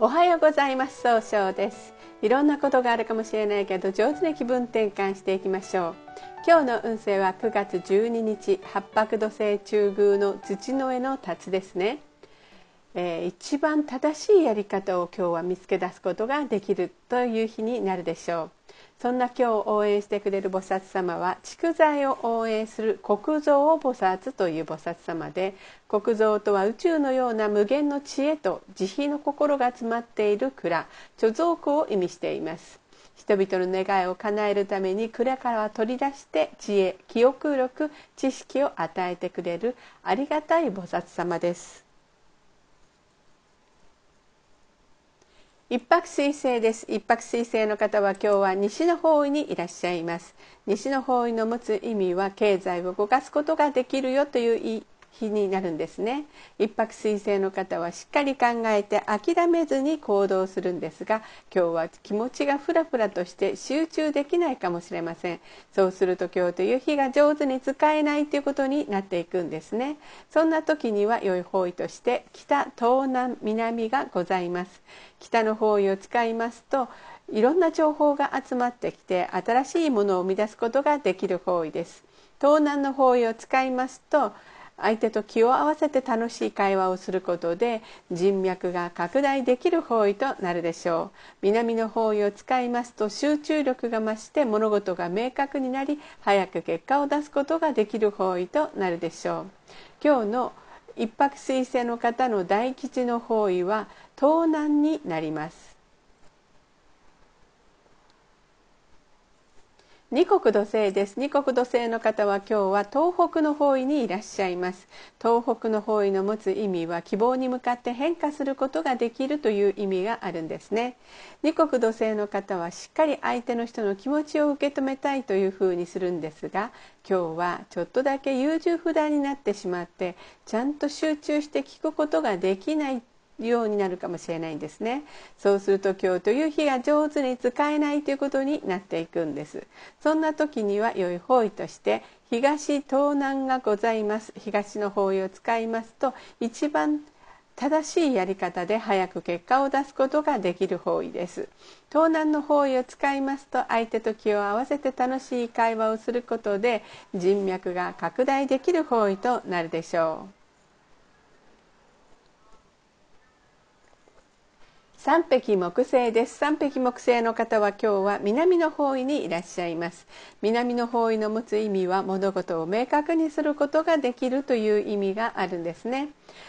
おはようございます。総称です。いろんなことがあるかもしれないけど上手に気分転換していきましょう。今日の運勢は9月12日八白土星中宮の土の上の辰ですね、えー、一番正しいやり方を今日は見つけ出すことができるという日になるでしょう。そんな今日応援してくれる菩薩様は蓄財を応援する国蔵菩薩という菩薩様で国蔵とは宇宙のような無限の知恵と慈悲の心が詰まっている蔵貯蔵庫を意味しています。人々の願いを叶えるために蔵からは取り出して知恵記憶力知識を与えてくれるありがたい菩薩様です。一泊水星です。一泊水星の方は今日は西の方位にいらっしゃいます。西の方位の持つ意味は経済を動かすことができるよという日になるんですね。一泊水星の方はしっかり考えて諦めずに行動するんですが今日は気持ちがフラフラとして集中できないかもしれません。そうすると今日という日が上手に使えないということになっていくんですね。そんな時には良い方位として北東南南がございます。北の方位を使いますといろんな情報が集まってきて新しいものを生み出すことができる方位です。東南の方位を使いますと相手と気を合わせて楽しい会話をすることで人脈が拡大できる方位となるでしょう。南の方位を使いますと集中力が増して物事が明確になり早く結果を出すことができる方位となるでしょう。今日の一泊水星の方の大吉の方位は東南になります。二国土星です。二国土星の方は今日は東北の方位にいらっしゃいます。東北の方位の持つ意味は希望に向かって変化することができるという意味があるんですね。二国土星の方はしっかり相手の人の気持ちを受け止めたいというふうにするんですが今日はちょっとだけ優柔不断になってしまってちゃんと集中して聞くことができないようになるかもしれないんですね。そうすると今日という日が上手に使えないということになっていくんです。そんな時には良い方位として東東南がございます。東の方位を使いますと一番正しいやり方で早く結果を出すことができる方位です。東南の方位を使いますと相手と気を合わせて楽しい会話をすることで人脈が拡大できる方位となるでしょう。三匹木星です。三匹木星の方は今日は南の方位にいらっしゃいます。南の方位の持つ意味は物事を明確にすることができるという意味があるんですね。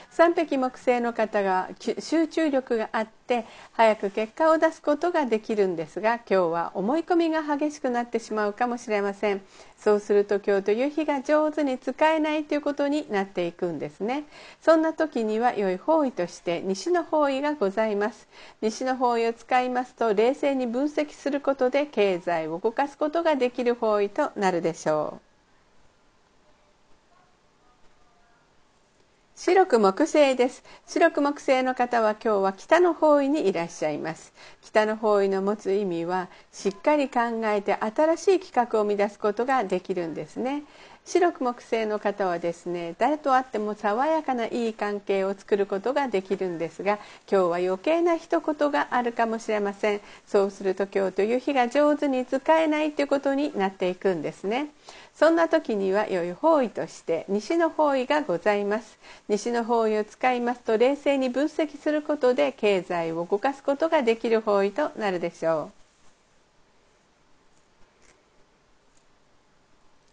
三匹木星の方が集中力があって早く結果を出すことができるんですが今日は思い込みが激しくなってしまうかもしれません。そうすると今日という日が上手に使えないということになっていくんですね。そんな時には良い方位として西の方位がございます。西の方位を使いますと冷静に分析することで経済を動かすことができる方位となるでしょう。白く木星です。白く木星の方は今日は北の方位にいらっしゃいます。北の方位の持つ意味はしっかり考えて新しい企画を生み出すことができるんですね。白く木星の方はですね誰と会っても爽やかないい関係を作ることができるんですが今日は余計な一言があるかもしれません。そうすると今日という日が上手に使えないということになっていくんですね。そんな時には良い方位として西の方位がございます。西の方位を使いますと冷静に分析することで経済を動かすことができる方位となるでしょう。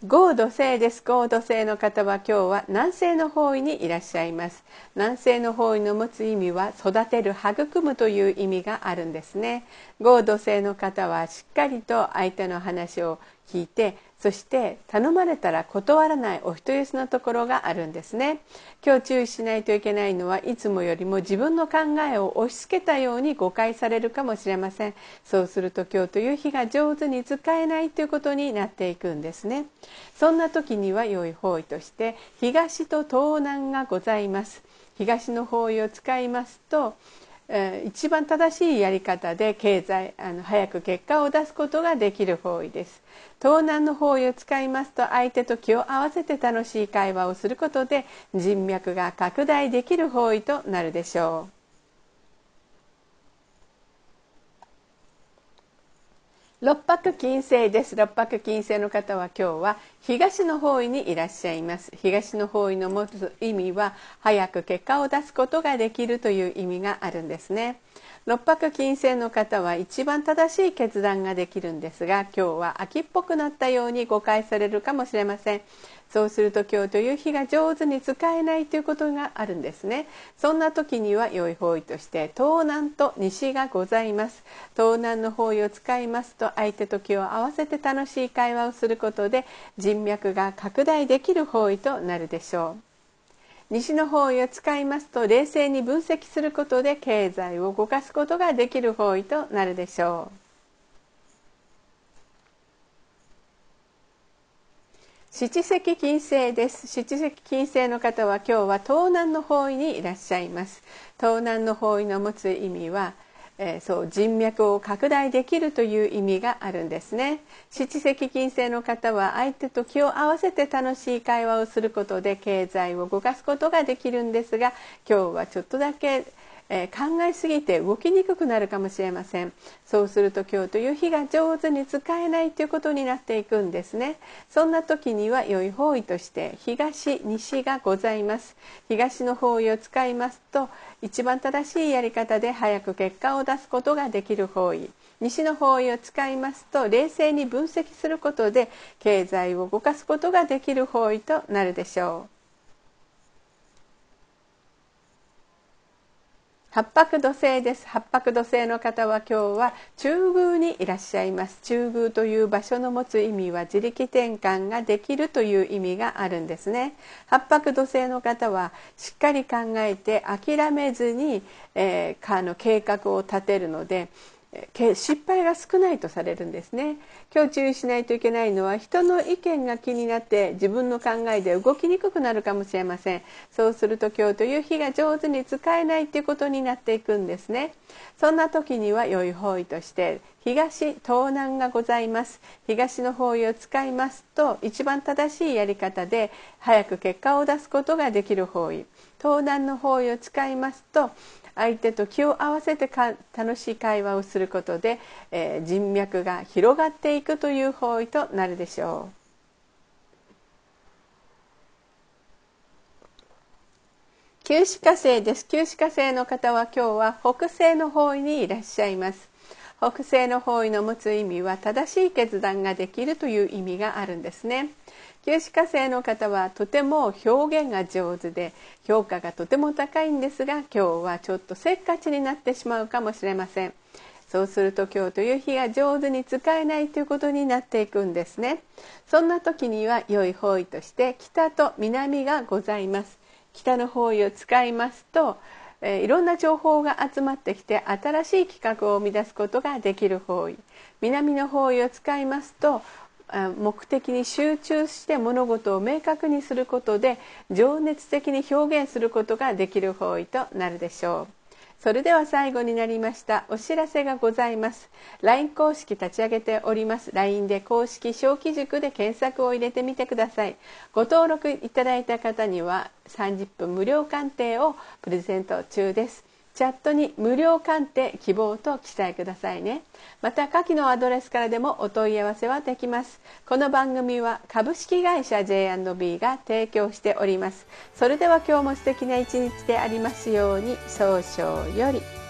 合土星です。合土星の方は今日は南西の方位にいらっしゃいます。南西の方位の持つ意味は育てる育むという意味があるんですね。合土星の方はしっかりと相手の話を聞いてそして頼まれたら断らないお人よしのところがあるんですね。今日注意しないといけないのはいつもよりも自分の考えを押し付けたように誤解されるかもしれません。そうすると今日という日が上手に使えないということになっていくんですね。そんな時には良い方位として東と東南がございます。東の方位を使いますと一番正しいやり方で経済あの早く結果を出すことができる方位です。東南の方位を使いますと相手と気を合わせて楽しい会話をすることで人脈が拡大できる方位となるでしょう。六白金星です。六白金星の方は今日は東の方位にいらっしゃいます。東の方位の持つ意味は早く結果を出すことができるという意味があるんですね。六白金星の方は一番正しい決断ができるんですが今日は秋っぽくなったように誤解されるかもしれません。そうすると今日という日が上手に使えないということがあるんですね。そんな時には良い方位として東南と西がございます。東南の方位を使いますと相手と気を合わせて楽しい会話をすることで人脈が拡大できる方位となるでしょう。西の方位を使いますと冷静に分析することで経済を動かすことができる方位となるでしょう。七石金星です。七石金星の方は今日は東南の方位にいらっしゃいます。東南の方位の持つ意味は、えー、そう人脈を拡大できるという意味があるんですね。七赤金星の方は相手と気を合わせて楽しい会話をすることで経済を動かすことができるんですが今日はちょっとだけえー、考えすぎて動きにくくなるかもしれません。そうすると今日という日が上手に使えないということになっていくんですね。そんな時には良い方位として東西がございます。東の方位を使いますと一番正しいやり方で早く結果を出すことができる方位。西の方位を使いますと冷静に分析することで経済を動かすことができる方位となるでしょう。八白土星です。八白土星の方は今日は中宮にいらっしゃいます。中宮という場所の持つ意味は自力転換ができるという意味があるんですね。八白土星の方はしっかり考えて諦めずに、えー、の計画を立てるので失敗が少ないとされるんですね。今日注意しないといけないのは人の意見が気になって自分の考えで動きにくくなるかもしれません。そうすると今日という日が上手に使えないということになっていくんですね。そんな時には良い方位として東東南がございます。東の方位を使います。と一番正しいやり方で早く結果を出すことができる方位。東南の方位を使いますと相手と気を合わせて楽しい会話をすることで、えー、人脈が広がっていくという方位となるでしょう。旧歯科生です。旧歯科生の方は今日は北西の方位にいらっしゃいます。北西の方位の持つ意味は正しい決断ができるという意味があるんですね。旧歯科生の方はとても表現が上手で評価がとても高いんですが今日はちょっとせっかちになってしまうかもしれませんそうすると今日という日が上手に使えないということになっていくんですね。そんな時には良い方位として北と南がございます。北の方位を使いますとえいろんな情報が集まってきて新しい企画を生み出すことができる方位。南の方位を使いますと目的に集中して物事を明確にすることで情熱的に表現することができる方位となるでしょう。それでは最後になりましたお知らせがございます。LINE 公式立ち上げております。LINE で公式小規塾で検索を入れてみてください。ご登録いただいた方には30分無料鑑定をプレゼント中です。チャットに無料鑑定希望と記載くださいね。また下記のアドレスからでもお問い合わせはできます。この番組は株式会社 J&B が提供しております。それでは今日も素敵な一日でありますように早々より。